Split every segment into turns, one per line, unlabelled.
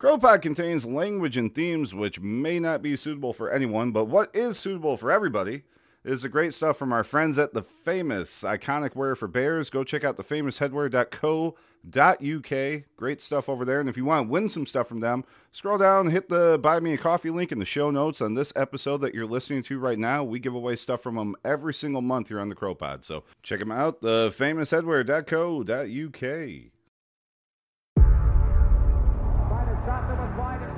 CROpod contains language and themes which may not be suitable for anyone, but what is suitable for everybody is the great stuff from our friends at the famous iconic wear for bears. Go check out the thefamousheadwear.co.uk. Great stuff over there. And if you want to win some stuff from them, scroll down, hit the buy me a coffee link in the show notes on this episode that you're listening to right now. We give away stuff from them every single month here on the CROpod. So check them out, the thefamousheadwear.co.uk.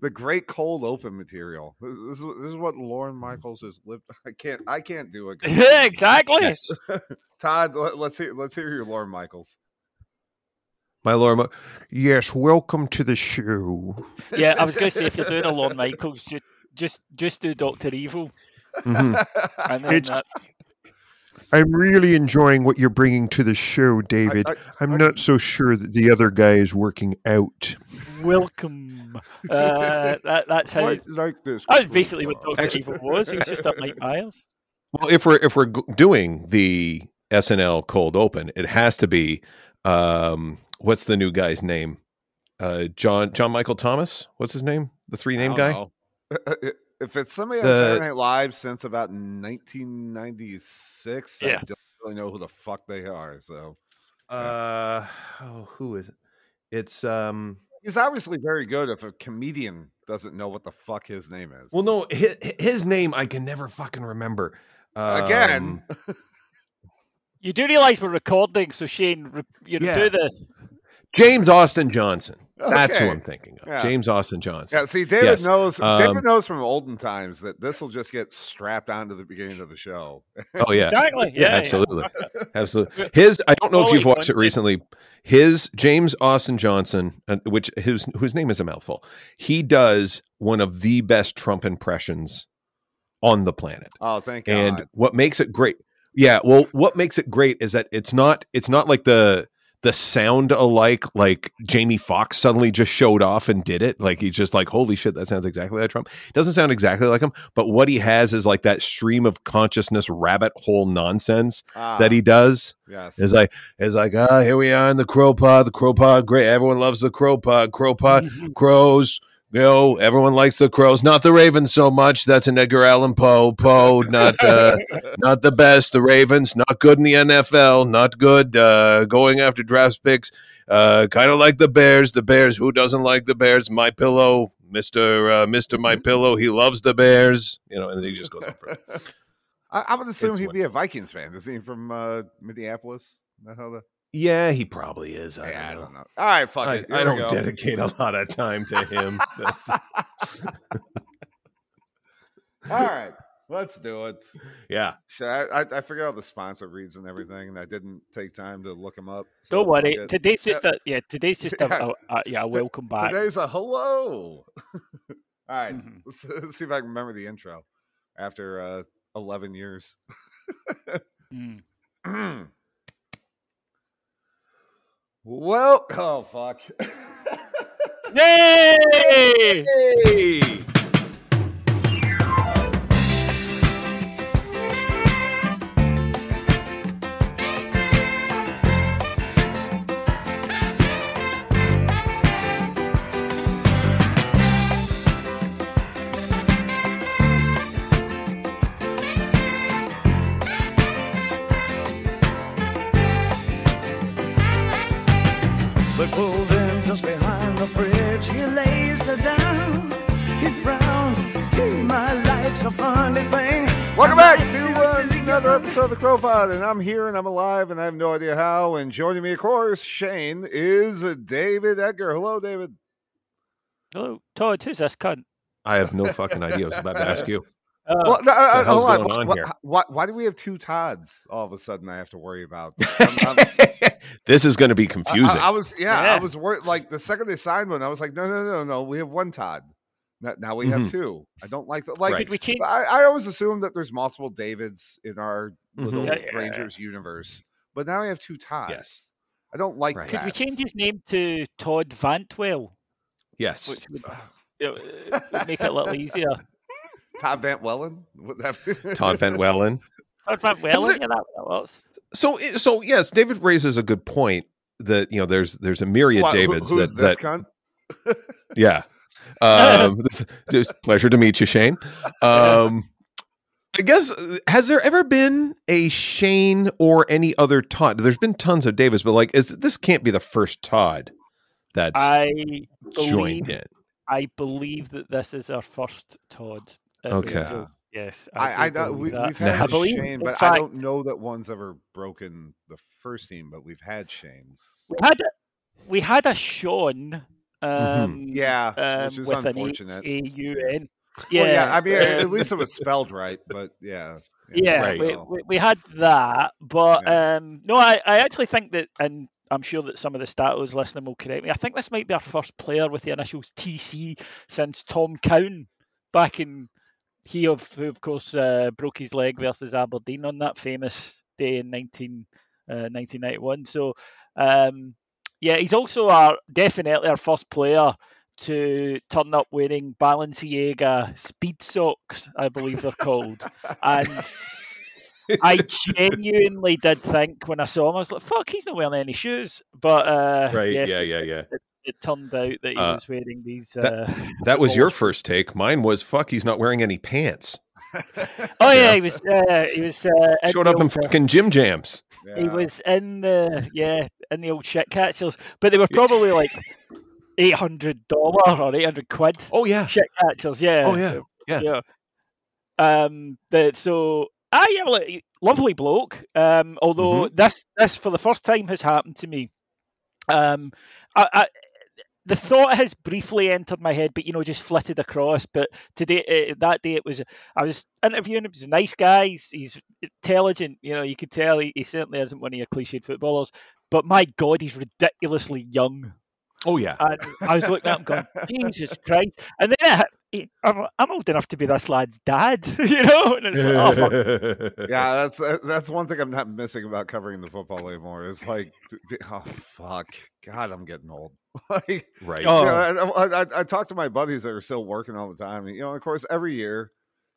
the great cold open material. This this is this is what Lorne Michaels has lived. I can't I can't do it.
Yeah, exactly.
Todd, let, let's hear let's hear your Lorne Michaels.
My Lorne, Mo- yes, welcome to the show.
Yeah, I was going to say if you're doing a Lorne Michaels, just just just do Doctor Evil,
Mhm.
and then
It's-
that,
I'm really enjoying what you're bringing to the show, David.
I-
I, am
I-
not so sure that the other guy is working out.
welcome. Uh, that, that's how.
Quite like this.
That was basically what Doctor
Actually-
Evil was. He was just a Mike Myers.
Well, if we're if we're doing the SNL cold open, it has to be um, what's the new guy's name? Uh, John John Michael Thomas. What's his name? The three name
I
guy.
Don't know. If it's somebody on
The-
Saturday Night Live since about 1996, I don't really know who the fuck they are. So
Uh, oh, who is it? It's um.
he's obviously very good. If a comedian doesn't know what the fuck his name is,
Well, no, his, his name I can never fucking remember.
again.
Um,
You do realise we're recording, so Shane, you know,
Yeah.
do the
James Austin Johnson. That's who I'm thinking of.
Yeah.
James Austin Johnson.
Yeah, see, David
Yes,
knows.
um,
David knows from olden times that this will just get strapped onto the beginning of the show.
Oh yeah.
exactly.
Yeah,
Yeah, yeah.
absolutely. Absolutely. His I don't know if you've watched it recently. His James Austin Johnson, uh, which whose whose name is a mouthful. He does one of the best Trump impressions on the planet.
Oh, thank God.
And what makes it great? Yeah, well, what makes it great is that it's not it's not like the the sound alike like Jamie Foxx suddenly just showed off and did it. Like he's just like, holy shit, that sounds exactly like Trump. It doesn't sound exactly like him, but what he has is like that stream of consciousness rabbit hole nonsense
Ah,
that he does.
yes.
It's like it's like ah, here we are in the crow pod. The crow pod, great. Everyone loves the crow pod. Crow pod, crows. You know, everyone likes the crows, not the ravens so much. That's an Edgar Allan Poe. Poe, not uh, not the best. The Ravens, not good in the NFL, not good. Uh, going after draft picks, uh, kind of like the Bears. The Bears, who doesn't like the Bears? My pillow, Mister uh, Mister My Pillow. He loves the Bears. You know, and then he just goes on.
I, I would assume
It's
he'd
what-
be a Vikings fan. Is he from uh, Minneapolis? Is that how the
Yeah, he probably is. I
yeah, I
don't know.
don't know. All right, fuck
I,
it. Here
I don't
go.
dedicate a lot of time to him.
All right, let's do it.
yeah.
Shit, I, I, I figured out the sponsor reads and everything, and I didn't take time to look them up. so
Don't worry.
fuck.
Today's just a yeah. Today's just a,
Yeah.
a, a yeah. a Welcome back.
Today's a hello. All right,
Mhm.
let's, let's see if I can remember the intro after uh, 11 years.
Mm.
well, oh fuck.
Yay!
Hey.
My life's a funny thing.
Welcome back to uh, another episode of the CROpod, and I'm here and I'm alive, and I have no idea how. And joining me, of course, Shane is David Edgar. Hello, David.
Hello, Todd. Who's this cunt?
I have no fucking idea. I was about to ask you.
Uh,
Well, no, uh,
the
hold on.
going on
Why-
here?
Why, why do we have two Todds? All of a sudden, I have to worry about. I'm- I'm-
this is going to be
I-
confusing.
I, I was, yeah,
Yeah.
I was worried. Like the second they signed one, I was like, no, no, no, no. We have one Todd. Now, now we have
Mhm.
two. I don't like that. Like,
Right.
We change?
I, I always assume that there's multiple Davids in our little
Mhm.
Yeah, yeah.
Rangers universe, but now we have two Todds.
Yes.
I don't like
Right.
that.
Could we change his name to Todd Vantwell,
yes.
which would, you know, would make it a little easier?
Todd Van Wellen? Would that
Todd Van Wellen.
Todd Vantwell,
Is it-
yeah, that, that works.
So, so yes, David raises a good point that you know there's there's a myriad
What, who-
Davids
who's
that,
this
that
cunt?
yeah. Um, this, this- pleasure to meet you, Shane. Um, I guess uh, has there ever been a Shane or any other Todd? There's been tons of Davids, but like, is this can't be the first Todd that's
I
joined
believe,
in?
I believe that this is our first Todd.
Okay.
Rangers. Yes,
I, I,
do
know
believe
we,
that.
we've had
I believe,
Shane,
in
but I
fact,
don't know that one's ever broken the first team. But we've had Shanes.
We had we had a Sean. Um,
Yeah,
um,
which is
with
unfortunate.
A-U-N.
Yeah,
Yeah,
yeah. I mean, at
um,
least it was spelled right. But yeah,
yeah,
Right.
we, we, we had that, but
Yeah.
um, no, I, I actually think that, and I'm sure that some of the statos listening will correct me. I think this might be our first player with the initials TC since Tom Cowan back in he of who of course uh, broke his leg versus Aberdeen on that famous day in 19, uh, 1991. So um, yeah, he's also our definitely our first player to turn up wearing Balenciaga speed socks, I believe they're called. and I genuinely did think when I saw him, I was like, "Fuck, he's not wearing any shoes." But uh,
Right?
yes,
yeah, yeah, yeah.
It turned out that he
Uh,
was wearing these.
that-
Uh...
That was your first take. Mine was fuck. He's not wearing any pants.
Oh yeah,
Yeah.
he was. Uh, he was. Uh, in
Showed up in fucking gym jams.
He was in the yeah in the old shit catchers, but they were probably like eight hundred dollar or eight hundred quid
Oh yeah.
shit catchers. Yeah.
Oh yeah. Yeah.
yeah. Um. The, so I yeah, like, lovely bloke. Um. Although
Mm-hmm.
this this for the first time has happened to me. Um. I, I the thought has briefly entered my head, but you know, just flitted across. But today, uh, that day, it was I was interviewing him. He's a nice guy. He's, he's intelligent. You know, you could tell he, he certainly isn't one of your cliched footballers. But my God, he's ridiculously young.
Oh yeah.
And I was looking at him going, Jesus Christ. And then I, he- I'm, I'm old enough to be this lad's dad, you know? And it's like, oh,
yeah, that's uh, that's one thing I'm not missing about covering the football anymore. Is like, oh fuck, God, I'm getting old. like,
right.
Oh.
you know, I, I, I talk to my buddies that are still working all the time. You know, of course, every year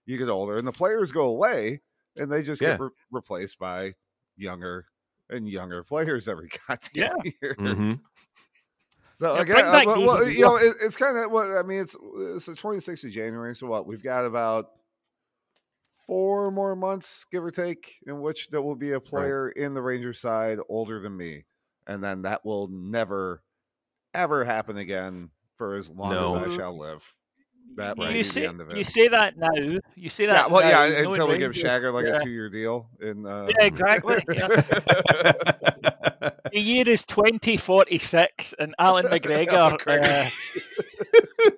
you get older, and the players go away, and they just get re- replaced by younger and younger players every goddamn
Yeah.
year.
Mhm.
So
Yeah,
again,
bring back
well, well, you know, it, it's kind of what I mean. It's it's the 26th of January, so what we've got about four more months, give or take, in which there will be a player in the Rangers side older than me, and then that will never, ever happen again for as long
No.
as I shall live. That might
you, say,
the end of it.
you say that now. You say that
yeah, well,
now,
yeah, until we give Shagger like
yeah.
a two-year deal. In uh,
Yeah, exactly. yeah. The year is 2046, and Allan McGregor. uh,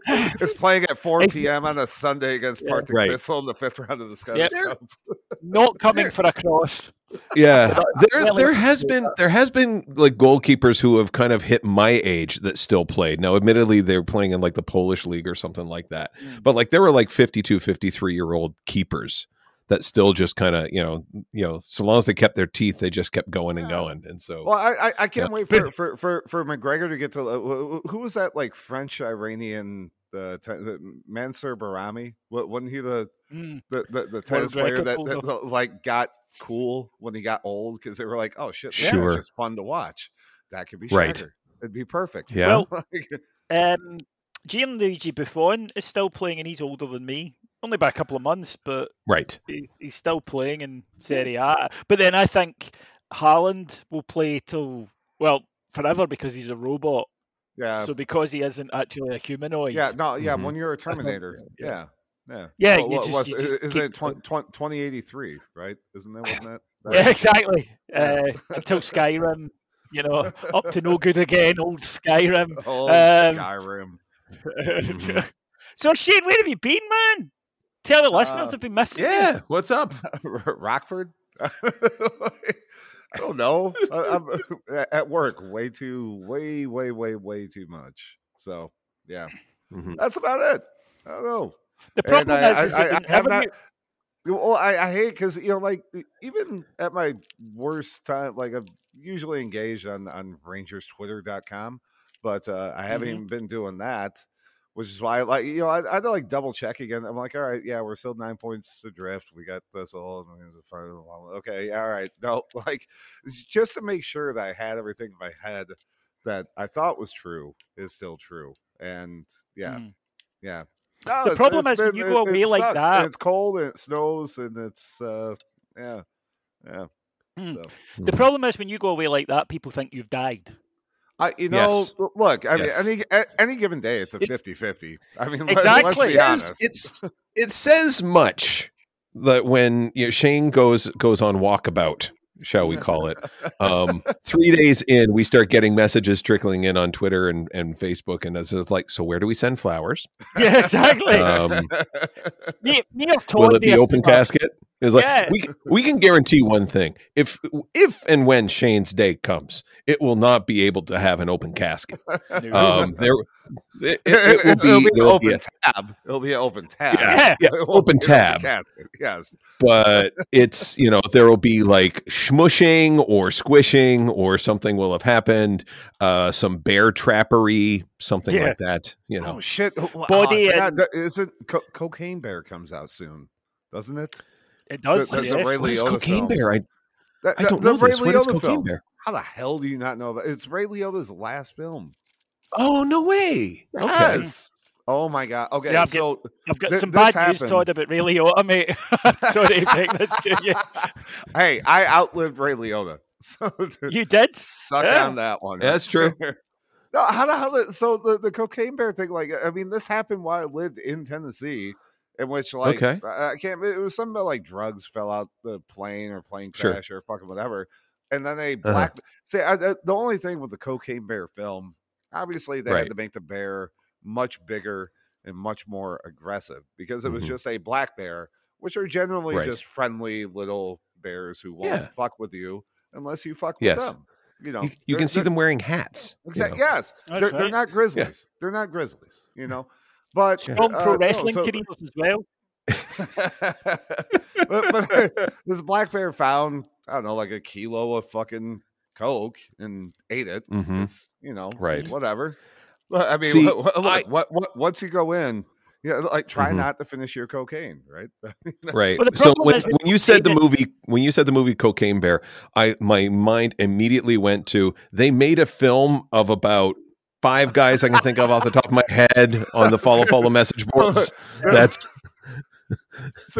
it's playing at 4 p.m. on a Sunday against
Yeah.
Partick
Right.
Thistle in the fifth round of the Scottish
Yep.
Cup.
not coming for a cross.
Yeah, there there has been there has been like goalkeepers who have kind of hit my age that still played. Now, admittedly, they're playing in like the Polish league or something like that.
Mm.
But like there were like 52, 53 year old keepers that still just kind of you know you know so long as they kept their teeth, they just kept going and going. And so
Well, I I, I can't
Yeah.
wait for, for for for McGregor to get to uh, wh- wh- who was that like French Iranian the, te- Mansour Bahrami? What wasn't he the
Mm.
the the, the tennis
record
player that, that, that, like got cool when he got old because they were like, oh shit, yeah,
Sure.
it's just fun to watch. That could be
Right.
Shagger. It'd be perfect.
Yeah.
Well,
Like,
Um, Gianluigi Buffon is still playing, and he's older than me, only by a couple of months, but
right,
he, he's still playing in Serie A. But then I think Haaland will play till well forever because he's a robot.
Yeah.
So because he isn't actually a humanoid.
Yeah, no, yeah.
Mhm.
When you're a Terminator,
yeah.
yeah, yeah,
Yeah,
Well,
you just-
was
you just
isn't it
keep
20, 2083, right? Isn't that wasn't that?
Yeah, exactly. Uh, until Skyrim, you know, up to no good again, old Skyrim.
Oh,
Um,
Skyrim.
so Shane, where have you been, man? Tell the listeners
Uh,
I've been missing. you.
Yeah, what's up?
Rockford. I don't know. I, I'm at work way too, way, way, way, way too much. So yeah,
Mhm.
that's about it. I don't know.
The problem
And I,
is, is
I,
that
I, I have not. Well, I, I hate because you know, like even at my worst time, like I'm usually engaged on on rangerstwitter.com, but uh, I haven't
Mhm.
even been doing that, which is why I like you know I, I had to like double check again. I'm like, all right, yeah, we're still nine points adrift. We got this all. and we're gonna find it all. Okay, all right, no, like just to make sure that I had everything in my head that I thought was true is still true, and yeah,
Mm.
yeah. No,
The
it's-
problem
it's
is when
been-
you go
it-
away
it
like
sucks,
that-
and it's cold and it snows and it's uh yeah yeah.
Hmm.
So
the problem is when you go away like that, people think you've died.
I you know
Yes.
look I
Yes.
mean any any given day it's a
It-
50-50. I mean
Exactly.
let's
It
be
says,
honest.
it's it says much that when you know, Shane goes goes on walkabout, shall we call it? Um, three days in, we start getting messages trickling in on Twitter and, and Facebook, and it's just like, so where do we send flowers?
Yeah, exactly.
Um,
me, me or
Will it be open
for-
casket? Is like
Yeah.
we we can guarantee one thing: if if and when Shane's day comes, it will not be able to have an open casket. Um, there, it, it, it will be,
It'll be an
there'll
open
be a-
tab. It'll be an open tab.
Yeah, yeah,
It
open tab.
casket, Yes.
but it's you know there will be like smushing or squishing or something will have happened uh some bear trappery something
Yeah.
like that you know
Oh shit! Oh, oh,
Body
I forgot.
and-
That- Isn't Co- Cocaine Bear comes out soon? Doesn't it?
It does.
That's
yeah.
a Ray
what is cocaine
film.
bear i,
That-
I don't
the
know
Ray
this what is
Liotta
cocaine
film.
bear
How the hell do you not know about it? It's Ray Liotta's last film.
oh no way okay
Yes. Oh my god. Okay.
Yeah, I'm
so
I've got
Th-
some
this
bad news,
happened.
Todd, about Ray Liotta, mate. Sorry to break this to you.
hey, I outlived Ray Liotta. So
You did?
suck
Yeah.
on that one.
Yeah, that's true.
no, how the hell? So the the cocaine bear thing, like, I mean, this happened while I lived in Tennessee, in which, like,
Okay.
I, I can't. It was something about like drugs fell out the plane or plane
Sure.
crash or fucking whatever, and then they
Uh-huh.
black. See, I, I- the only thing with the cocaine bear film, obviously, they
Right.
had to make the bear much bigger and much more aggressive because it was
Mhm.
just a black bear, which are generally
Right.
just friendly little bears who won't
Yeah.
fuck with you unless you fuck with them. You know,
you, you can see them wearing hats you
Exactly.
know.
Yes, they're, they're not grizzlies. They're not grizzlies. You know, but
Strong
uh,
pro
no,
wrestling
so-
careers as well.
but, but this black bear found I don't know like a kilo of fucking coke and ate it.
Mhm.
It's you know
Right.
whatever. I mean,
See,
what, what,
I-
what, what once you go in, yeah, like try
Mhm.
not to finish your cocaine, right? I mean, that's-
right
Well,
so
problem
when,
is with
when you said the movie when you said the movie cocaine bear i my mind immediately went to they made a film of about five guys i can think of off the top of my head on the follow follow message boards that's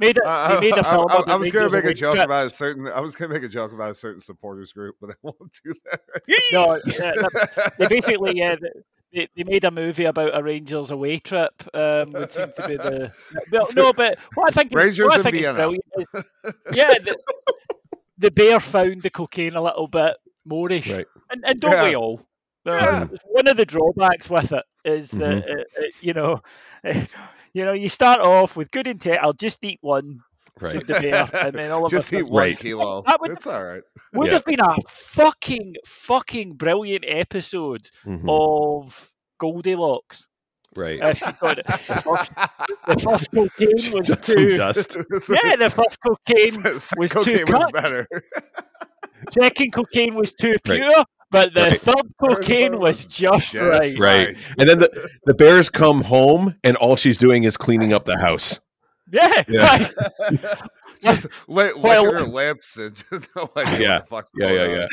Made a,
Uh,
made
I,
a
I- was going to make a joke
trip.
about a certain. I was going to make a joke about a certain supporters group, but I won't do that.
No, yeah, that- they basically yeah, they, they made a movie about a Rangers away trip. Um, would seem to be the well, no, but what I think is,
Rangers
what I
in
think is brilliant is, yeah, the, the bear found the cocaine a little bit moreish,
Right.
and, and don't we all? Uh,
Yeah.
One of the drawbacks with it is
Mm-hmm.
that uh, uh, you know, you know, you start off with good intent. I'll just eat one,
right
the bear, and then all of
Just
a
eat one
Right.
kilo.
That would-
it's all right.
would
Yeah.
have been a fucking fucking brilliant episode
Mhm.
of Goldilocks.
right
If you got it. The first, the first cocaine was too.
dust
Yeah, the first cocaine was too
cocaine was
cut.
better.
Second cocaine was too
Right.
Pure, but the
Right.
third cocaine was just
Just
right.
Right. and then the the bears come home and all she's doing is cleaning up the house
Yeah,
Yeah.
right.
Just li-
Well-
her lips and just no idea
Yeah.
what the fuck's
yeah
going
yeah
on.
yeah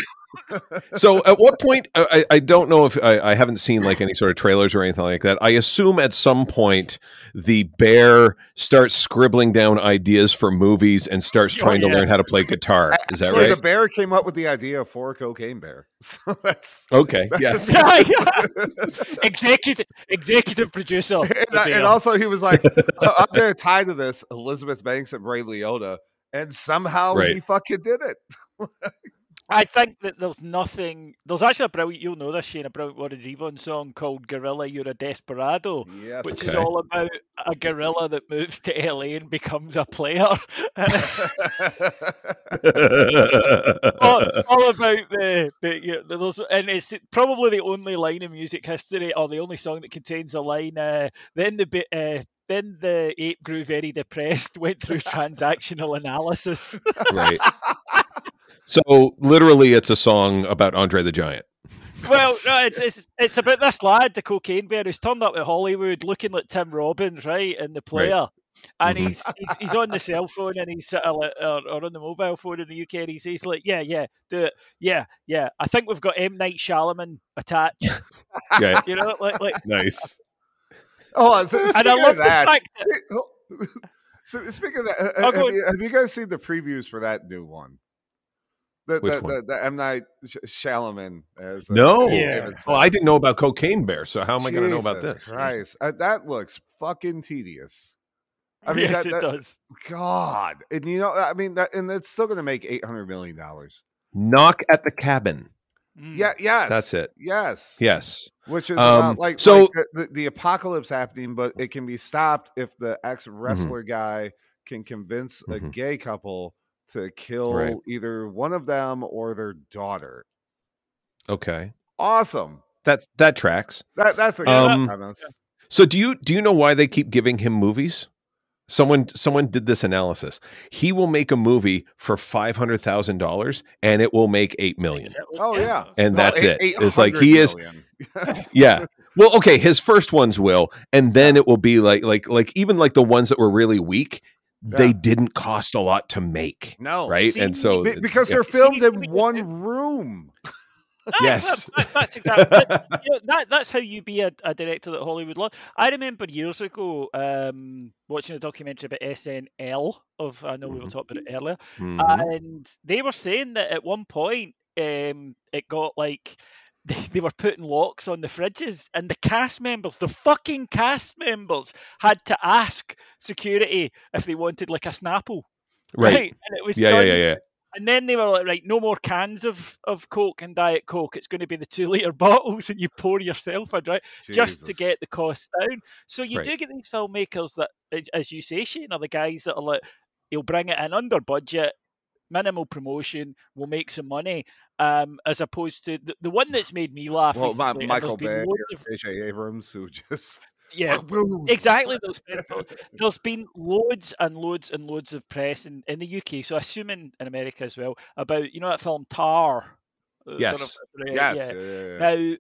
so at what point I, I I don't know if I, I haven't seen like any sort of trailers or anything like that. I assume at some point the bear starts scribbling down ideas for movies and starts
Oh,
trying to learn how to play guitar. Is that
Actually,
right?
the bear came up with the idea for cocaine bear. So that's
okay yes
executive executive producer.
and, I- and also he was like, "Uh, I'm going to tie to this Elizabeth Banks and Ray Liotta, and somehow he fucking did it.
I think that there's nothing. There's actually a brilliant. You'll know this, Shane. A brilliant Warren Zevon song called "Gorilla, You're a Desperado,"
Yes.
which is all about a gorilla that moves to LA and becomes a player. all, all about the, the you know, those, and it's probably the only line in music history, or the only song that contains a line. Uh, then the bit. Uh, then the ape grew very depressed, went through transactional analysis.
right so literally it's a song about andre the giant
Well, no, it's, it's it's about this lad, the cocaine bear, who's turned up at Hollywood looking like Tim Robbins, right, in the player. And
Mhm.
he's, he's he's on the cell phone and he's sort of like, or, or on the mobile phone in the UK and he's, he's like, yeah, yeah, do it, yeah, yeah. I think we've got M Night Shyamalan attached,
yeah
you know, like like.
nice
oh, so
And I
speaking
love
of
the
that,
fact that
so speaking of that, uh,
Oh,
have,
go
you, have you guys seen the previews for that new one? The,
Which
the,
one?
the, the M Night Sh- Shyamalan as uh,
no
Yeah.
Well i didn't know about cocaine bear so how am i going to know about this
Christ, uh, that looks fucking tedious. I mean,
yes,
that,
it
that-
does.
God, and you know, I mean, that, and it's still going to make eight hundred million dollars.
knock at the cabin
Mm.
Yeah, yes,
That's it.
Yes,
yes
which is
Um,
about like
so-
like the, the, the apocalypse happening, but it can be stopped if the ex
Mm-hmm.
wrestler guy can convince a
Mhm.
gay couple to kill
Right.
either one of them or their daughter.
okay
Awesome.
that's that tracks
That that's a good
Um,
premise.
So do you do you know why they keep giving him movies? Someone someone did this analysis. He will make a movie for five hundred thousand dollars, and it will make eight million.
Oh yeah,
And
No,
that's
eight-
it. It's like he
800
is. Yeah. Well, okay. His first ones will, and then it will be like like like even like the ones that were really weak. They didn't cost a lot to make,
No,
right? and so
because they're filmed in one room.
Yes.
that's exactly that, you know, that. That's how you be a, a director that Hollywood loves. I remember years ago um, watching a documentary about SNL. Of I know we were
Mhm.
talking about it earlier,
Mhm.
and they were saying that at one point um, it got like they, they were putting locks on the fridges, and the cast members, the fucking cast members, had to ask security if they wanted like a Snapple.
right.
And it was
Yeah, yeah,
done
yeah, yeah.
and then they were like, right, no more cans of, of Coke and Diet Coke. It's going to be the two litre bottles and you pour yourself in, right? Just to get the cost down. So you
Right.
do get these filmmakers that, as- as you say, Shane, are the guys that are like, he'll bring it in under budget, minimal promotion, we'll make some money. Um, as opposed to the, the one that's made me laugh.
Well, my, Michael Bay,
loads of-
J.J. Abrams, who just
yeah, exactly. There's been loads and loads and loads of press in, in the UK, so assuming in America as well, about you know that film Tar. Uh,
Yes.
Yes, yeah, yeah, yeah.
Now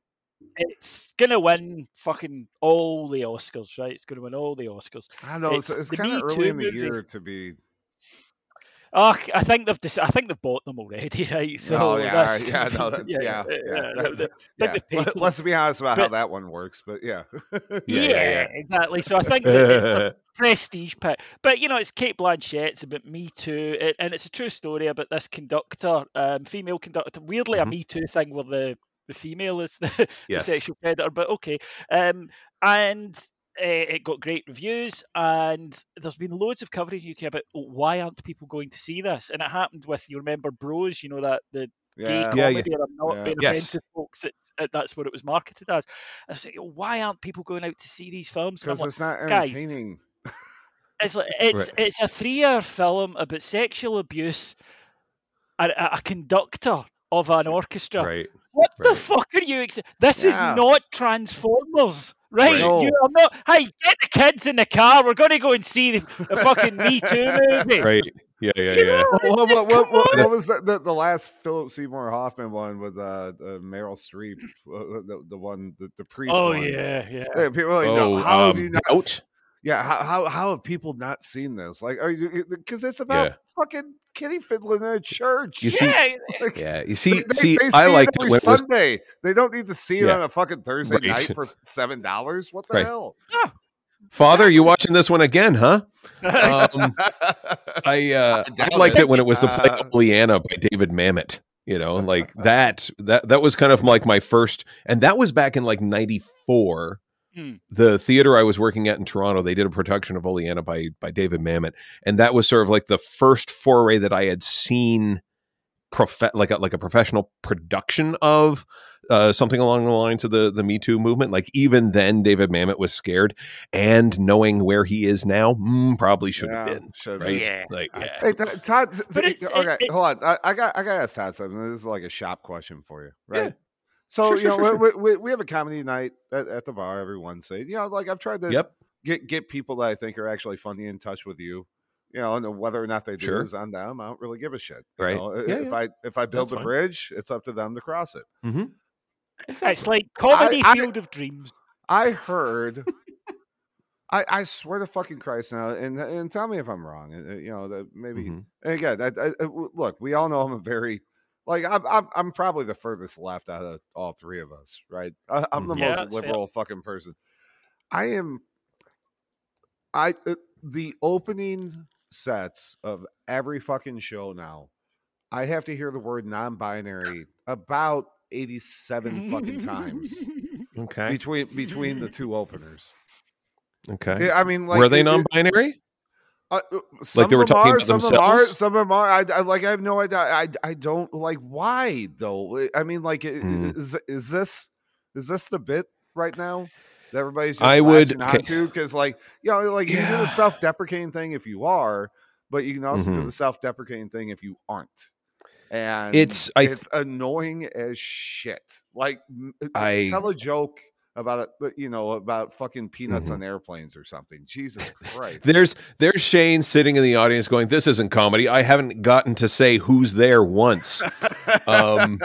it's gonna win fucking all the Oscars, right? It's gonna win all the Oscars.
I know. It's,
it's
it's kind of early in the
movie.
year to be.
Oh, I think they've dec- I think they've bought them already, right? So
oh yeah, yeah, no, that, yeah, yeah.
yeah,
that-
they-
yeah.
they've
Let, let's be honest about how that one works, but yeah.
Yeah,
yeah,
yeah, yeah.
exactly. So I think that it's a prestige pick. But you know, it's Cate Blanchett. It's about Me Too, it, and it's a true story about this conductor, um, female conductor. Weirdly,
Mhm.
a Me Too thing where the the female is the, the sexual predator. But okay, um, and Eh, it got great reviews, and there's been loads of coverage in UK about oh, why aren't people going to see this? And it happened with you remember Bros, you know that the gay
Yeah.
Yeah,
comedy, and I'm not
Yeah.
being
Yes.
offensive, folks. It's, it, that's what it was marketed as. I say, oh, why aren't people going out to see these films? And I'm
Because
like,
it's not
guys,
entertaining.
it's like, it's
Right.
it's a three-hour film about sexual abuse. A, a, a conductor of an orchestra.
right.
What the fuck are you? Ex- this
Yeah.
is not Transformers, right?
Right.
No.
You are not. Hey, get the kids in the car. We're going to go and see the, the fucking Me Too movie.
Right. Yeah, yeah,
You
yeah.
know,
what, what, what, what, what was that, the, the last Philip Seymour Hoffman one with uh, uh, Meryl Streep? Uh, the, the one, the, the priest
Oh
one.
yeah, yeah.
Yeah, people are like, no,
Oh,
how have
um,
you not?
Doubt?
Yeah, how, how how have people not seen this? Like, are you because it's about
Yeah.
fucking kitty fiddling in a church.
You see-
Yeah,
Like,
Yeah, you see,
they, they-
see,
they
I
see it
liked it
every
when it was
Sunday. They don't need to see it
Yeah.
on a fucking Thursday
Right.
night for seven dollars. What the
Right.
hell?
Father. You watching this one again, huh? Um, I uh, I liked
it.
it when it was the play
Uh,
Oleanna by David Mamet. You know, like that. That that was kind of like my first, and that was back in like '94.
Hmm.
The theater I was working at in Toronto, they did a production of Oleanna by by David Mamet, and that was sort of like the first foray that I had seen, prof- like a, like a professional production of uh, something along the lines of the the Me Too movement. Like even then, David Mamet was scared, and knowing where he is now, mm, probably should have
Yeah,
been
should
right.
Yeah.
Like yeah.
Hey, Todd. th-
But
okay,
it- it-
hold on. I, I got I got to ask Todd something. This is like a shop question for you, right?
Yeah.
So
Sure,
you
sure,
know
sure,
we, we, we have a comedy night at, at the bar every Wednesday. You know, like I've tried to
Yep.
get get people that I think are actually funny in touch with you. You know, and whether or not they do
Sure.
is on them. I don't really give a shit. you
Right.
know?
Yeah,
if
yeah.
I if I build
That's
the
fine.
bridge, it's up to them to cross it.
Mm-hmm.
It's like comedy
I- I-
field of dreams.
I heard. I, I swear to fucking Christ now, and and tell me if I'm wrong. uh, You know that maybe
Mhm.
and again, I, I, I- w- look, we all know I'm a very like I'm I'm I'm probably the furthest left out of all three of us, right? I, I'm the
Mhm.
Yeah,
most
that's fair.
liberal fucking person. I am. I uh, the opening sets of every fucking show now. I have to hear the word non-binary about 87 fucking times
Okay.
between between the two openers.
Okay.
I mean, like
Were they
it- it-
non-binary?
Uh, uh, some
they
of
were
them
talking
are,
to
some of them are,
themselves?
some of them are. I, I like. I have no idea. I I don't like why though. I mean, like,
Mm.
is is this is this the bit right now that everybody's just
I would-
latching
okay.
onto? Because like you know, like you can do the self-deprecating thing if you are, but you can also do
Mhm.
the self-deprecating thing if you aren't. And
It's- I
it's annoying as shit. Like uh,
I-
tell a joke about it, but, you know, about fucking peanuts
Mhm.
on airplanes or something. Jesus Christ.
There's there's Shane sitting in the audience going, "This isn't comedy. I haven't gotten to say who's there once." Um,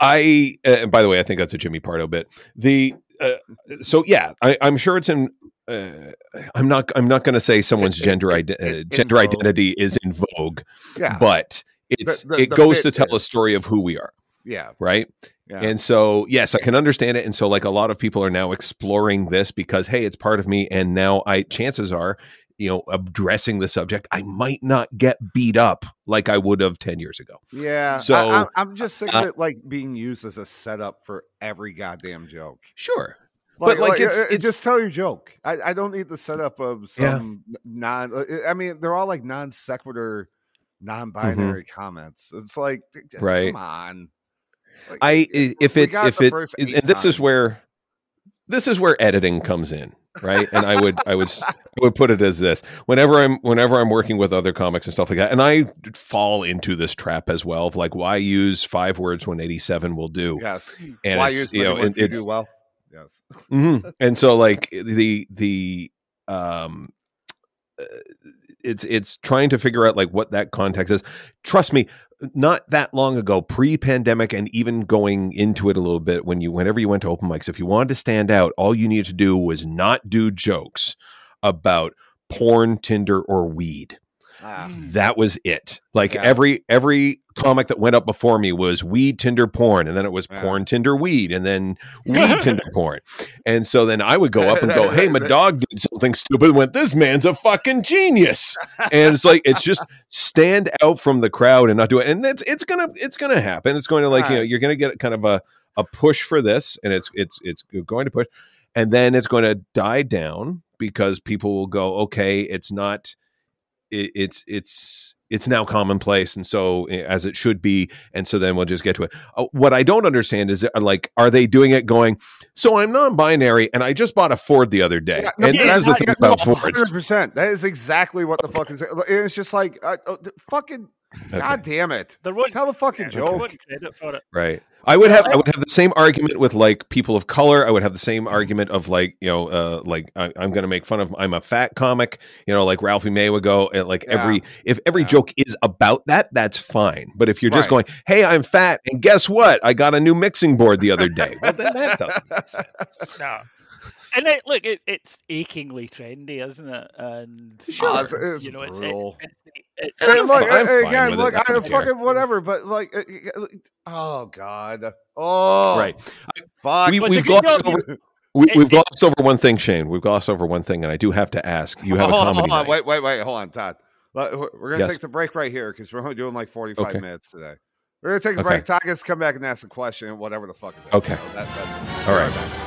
I uh, and by the way, I think that's a Jimmy Pardo bit. The uh, so yeah, I, I'm sure it's in. Uh, I'm not. I'm not going to say someone's
in-
gender ide-
in-
uh, gender identity is in vogue,
yeah.
but it's
the-
it
the
goes to tell a story of who we are,
yeah.
right?
Yeah.
And so, yes, I can understand it. And so, like a lot of people are now exploring this because, hey, it's part of me. And now, I chances are, you know, addressing the subject, I might not get beat up like I would have ten years ago.
Yeah.
So,
I, am just sick of
uh,
it like being used as a setup for every goddamn joke.
Sure, But, like, it's-
uh, uh,
it's-
just tell your joke. I, I don't need the setup of
Yeah.
some non. uh, I mean, they're all like non sequitur, non-binary comments. It's like,
Mm-hmm. Right.
Come on. Like,
I if it if it and this is where this is where editing comes in, right? And I would I would I would put it as this: whenever I'm whenever I'm working with other comics and stuff like that, and I fall into this trap as well of like, why use five words when eighty seven will do?
Yes.
And
Why use
you know,
words you do well? Yes.
Mhm. and so like the the um uh, it's it's trying to figure out like what that context is trust me not that long ago pre-pandemic and even going into it a little bit when you whenever you went to open mics if you wanted to stand out all you needed to do was not do jokes about porn tinder or weed
Ah,
that was it. Like
Yeah.
every every comic that went up before me was weed tinder porn and then it was
Yeah.
porn tinder weed and then weed tinder porn. And so then i would go up and go hey my dog did something stupid and went this man's a fucking genius. And it's like it's just stand out from the crowd and not do it. And it's it's gonna it's gonna happen. It's going to like you know you're gonna get kind of a a push for this and it's it's it's going to push. And then it's going to die down because people will go okay it's not it, it's it's it's now commonplace and so eh, as it should be and so then we'll just get to it uh, what i don't understand is uh, like are they doing it going so i'm non-binary and i just bought a ford the other day
Yeah, no,
and this
yeah,
is the thing about
no,
fords
100%. That is exactly what the fuck is. It's just like, uh, oh, fucking,
Okay.
god damn it.
There won't,
Tell the fucking
there
joke.
won't credit for it.
Right. I would have I would have the same argument with like people of color. I would have the same argument of like you know uh, like I, I'm going to make fun of I'm a fat comic. You know like Ralphie May would go and like
Yeah.
every if every
Yeah.
joke is about that that's fine. But if you're just
Right.
going hey I'm fat and guess what I got a new mixing board the other day. Well then that doesn't make sense.
No. And it, look, it, it's achingly trendy, isn't it? And
Sure. It's- it's
you know, it's,
brutal.
it's, it's, it's,
Hey,
it's
look,
I'm
again, look,
I
I fucking whatever, but like, uh, uh, oh god, oh
Right.
fuck.
We,
Well, it's a
we've
good
glossed over.
you-
We,
it-
we've glossed over one thing, Shane. We've glossed over one thing, and I do have to ask. You have a
hold on,
comedy
hold on,
night.
wait, wait, wait, hold on, Todd. We're we're gonna
Yes.
take the break right here because we're only doing like forty-five
Okay.
minutes today. We're gonna take a
Okay.
break. Todd gets to come back and ask a question, whatever the fuck it is.
Okay.
So that, that's
All right.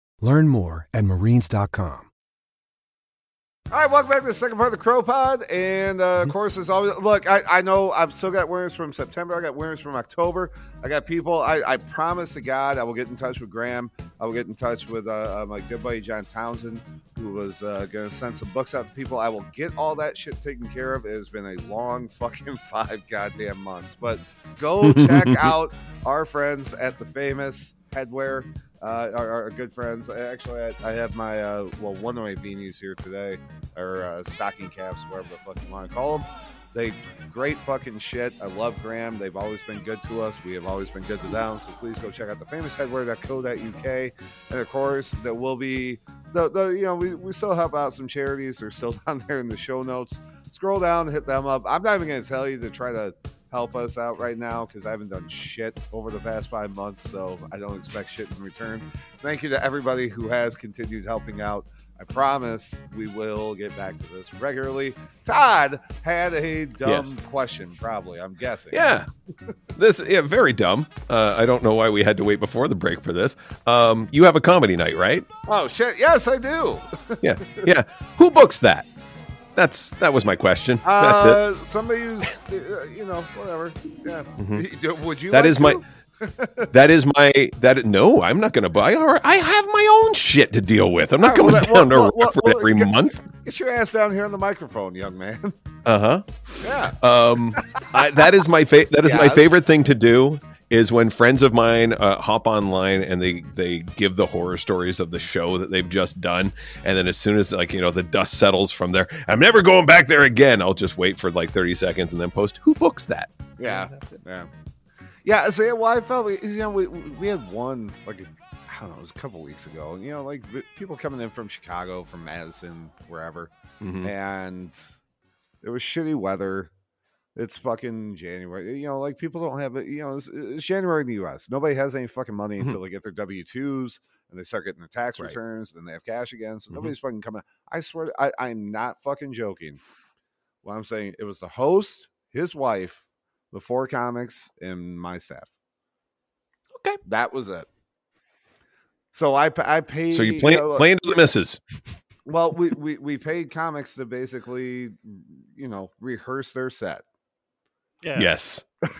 Learn more at marines.com.
All right, welcome back to the second part of the CROpod. And uh,
Mm-hmm.
of course, as always, look, I, I know I've still got winners from September. I got winners from October. I got people. I, I promise to God, I will get in touch with Graham. I will get in touch with uh, uh, my good buddy John Townsend, who was uh, going to send some books out to people. I will get all that shit taken care of. It has been a long fucking five goddamn months. But go check out our friends at the famous Headwear. Uh, our good friends. Actually, I, I have my uh, well, one of my beanies here today, or uh, stocking caps, whatever the fuck you want to call them. They great fucking shit. I love Graham. They've always been good to us. We have always been good to them. So please go check out the famous headwear.co.uk. And of course, there will be the, the you know we, we still help out some charities. They're still down there in the show notes. Scroll down, hit them up. I'm not even going to tell you to try to help us out right now because I haven't done shit over the past five months, so I don't expect shit in return. Thank you to everybody who has continued helping out. I promise we will get back to this regularly. Todd had a dumb
Yes.
question, probably. I'm guessing.
Yeah, this yeah very dumb. Uh, I don't know why we had to wait before the break for this. Um, you have a comedy night, right?
Oh shit! Yes, I do.
Yeah, yeah. Who books that? That's that was my question. That's it.
uh, Somebody who's, uh, you know, whatever. Yeah. Would you?
Mm-hmm. That
like
is my that is my that no, I'm not going to buy. All right, I have my own shit to deal with. I'm not going
well,
down
that- well,
to
well, well,
every
get-
month.
Get your ass down here on the microphone, young man.
Uh huh.
yeah.
Um, I, that is my fa- that is my favorite thing to do. Is when friends of mine uh, hop online and they they give the horror stories of the show that they've just done, and then as soon as like you know the dust settles from there, I'm never going back there again. I'll just wait for like 30 seconds and then post who books that.
Yeah, yeah, yeah. So yeah, well, I felt we, you know we we had one like a, I don't know, it was a couple weeks ago. You know, like people coming in from Chicago, from Madison, wherever,
Mhm.
and it was shitty weather. It's fucking January. You know, like people don't have it. You know, it's, it's January in the U.S. Nobody has any fucking money
Mhm.
until they get their W twos and they start getting their tax
Right.
returns. Then they have cash again. So
Mhm.
nobody's fucking coming. I swear, I, I'm not fucking joking. What I'm saying, it was the host, his wife, the four comics, and my staff.
Okay.
that was it. So I I paid.
So you play
know,
playing to the misses.
well, we, we we paid comics to basically, you know, rehearse their set.
Yeah.
Yes.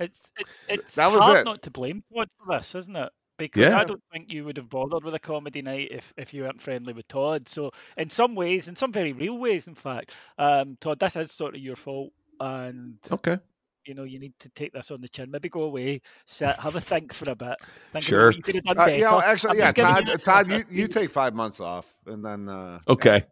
It's it, it's
That was
hard
it.
not to blame Todd for this, isn't it? Because
Yeah.
I don't think you would have bothered with a comedy night if, if you weren't friendly with Todd. So in some ways, in some very real ways, in fact, um, Todd, this is sort of your fault, and
Okay.
You know you need to take this on the chin. Maybe go away, sit, have a think for a bit. Think
Sure.
about what you could have done
Uh,
better.
you know,
I'm
actually, yeah, Todd,
you
Todd, you, you take five months off, and then uh,
Okay.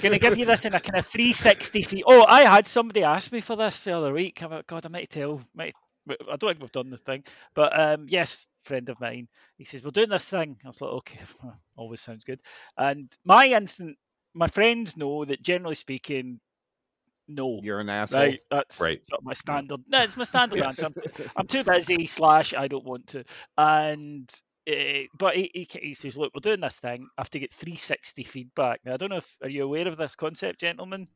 Gonna give you this in a kind of 360 feet. Oh, I had somebody ask me for this the other week. I'm like, God, I might tell, might I don't think we've done this thing, but um, yes, friend of mine. He says we're doing this thing. I was like, okay, always sounds good. And my instant, my friends know that generally speaking, no,
You're an asshole.
right. That's
Right.
sort of my standard. No, it's my standard
Yes.
answer. I'm, I'm too busy. Slash, I don't want to. And uh, but he, he, he says, look, we're doing this thing. I have to get 360 feedback. Now I don't know if are you aware of this concept, gentlemen?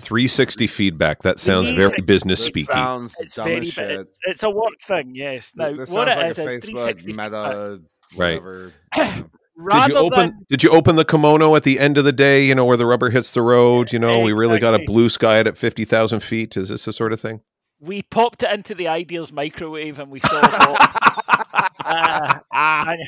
360 feedback. That sounds very business
This
speaky.
sounds
It's
dumb
very
as shit.
It's, it's a work thing. Yes. Now
this
what
sounds
it
like
is
a
is
Facebook
360
meta.
Right. Did you open?
than
Did you open the kimono at the end of the day? You know where the rubber hits the road. You know we really got
a
blue sky at fifty thousand feet. Is this the sort of thing?
we popped it into the Ideals microwave and we saw what, uh, and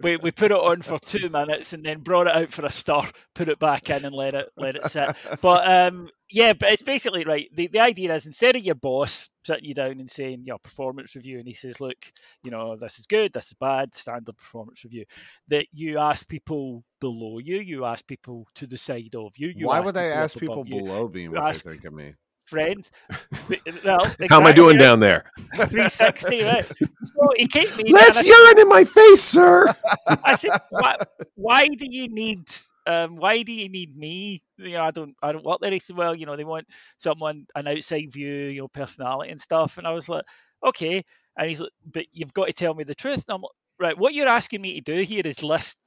we, we put it on for two minutes and then brought it out for a stir, put it back in and let it let it sit. But um, yeah, but it's basically right. The, the idea is instead of your boss sitting you down and saying your performance review, and he says, look, you know, this is good, this is bad, standard performance review, that you ask people below you, you ask people to the side of you. you
Why would I ask people
you,
below me what
ask
they think of me?
Friends. well,
How am I doing
right.
down there?
360, right? So he came to me.
Less urine in my face, sir.
I said, why, why do you need? Um, why do you need me? You know, I don't, I don't work there. He said, well, you know, they want someone an outside view, you know, personality and stuff. And I was like, okay. And he's like, but you've got to tell me the truth. And I'm like, right. What you're asking me to do here is list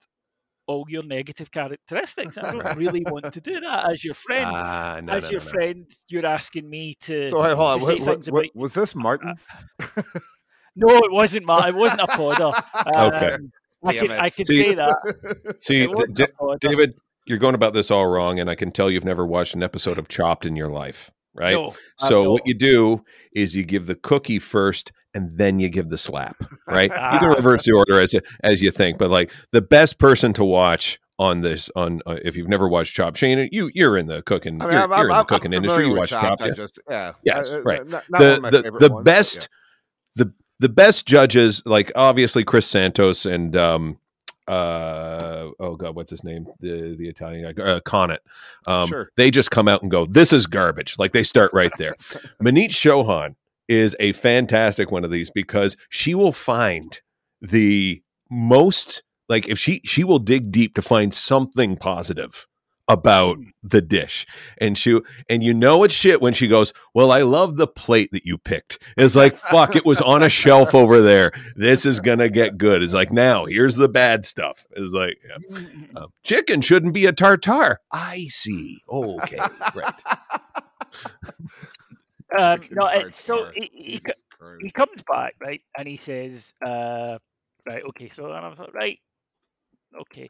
all your negative characteristics. I don't really want to do that as your friend.
Ah, no,
as
no,
your
no, no.
friend, you're asking me to.
So hold on.
to say
What, what,
things
what-
about
was this Martin?
No, it wasn't Martin. It wasn't a podder.
Okay.
Um, I
Damn
can
it.
I can
See-
say that.
See,
It wasn't
D-
a podder.
David, you're going about this all wrong, and I can tell you've never watched an episode of Chopped in your life, right?
No,
So
not.
what you do is you give the cookie first, and then you give the slap, right? you can reverse the order as as you think, but like the best person to watch on this on uh, if you've never watched Chop Shane, you you're in the cooking,
I mean,
you're,
I'm,
you're
I'm,
in the
I'm
cooking industry. You watch
Chopped,
Chopped, yeah?
just yeah.
Yes,
uh, uh,
right.
Not, not
the the, the
ones, but yeah.
best the the best judges like obviously Chris Santos and um uh oh god what's his name? The the Italian guy uh, um
Sure.
they just come out and go this is garbage. Like they start right there. Maneet Chauhan is a fantastic one of these because she will find the most like if she she will dig deep to find something positive about the dish. And she and you know it's shit when she goes well i love the plate that you picked. It's like fuck it was on a shelf over there. This is gonna get good. It's like now here's the bad stuff. It's like yeah. um, chicken shouldn't be a tartar i see. Okay right.
Um, no, it's so he, he, he comes back right, and he says, uh, "Right, okay." So and I was like, "Right, okay."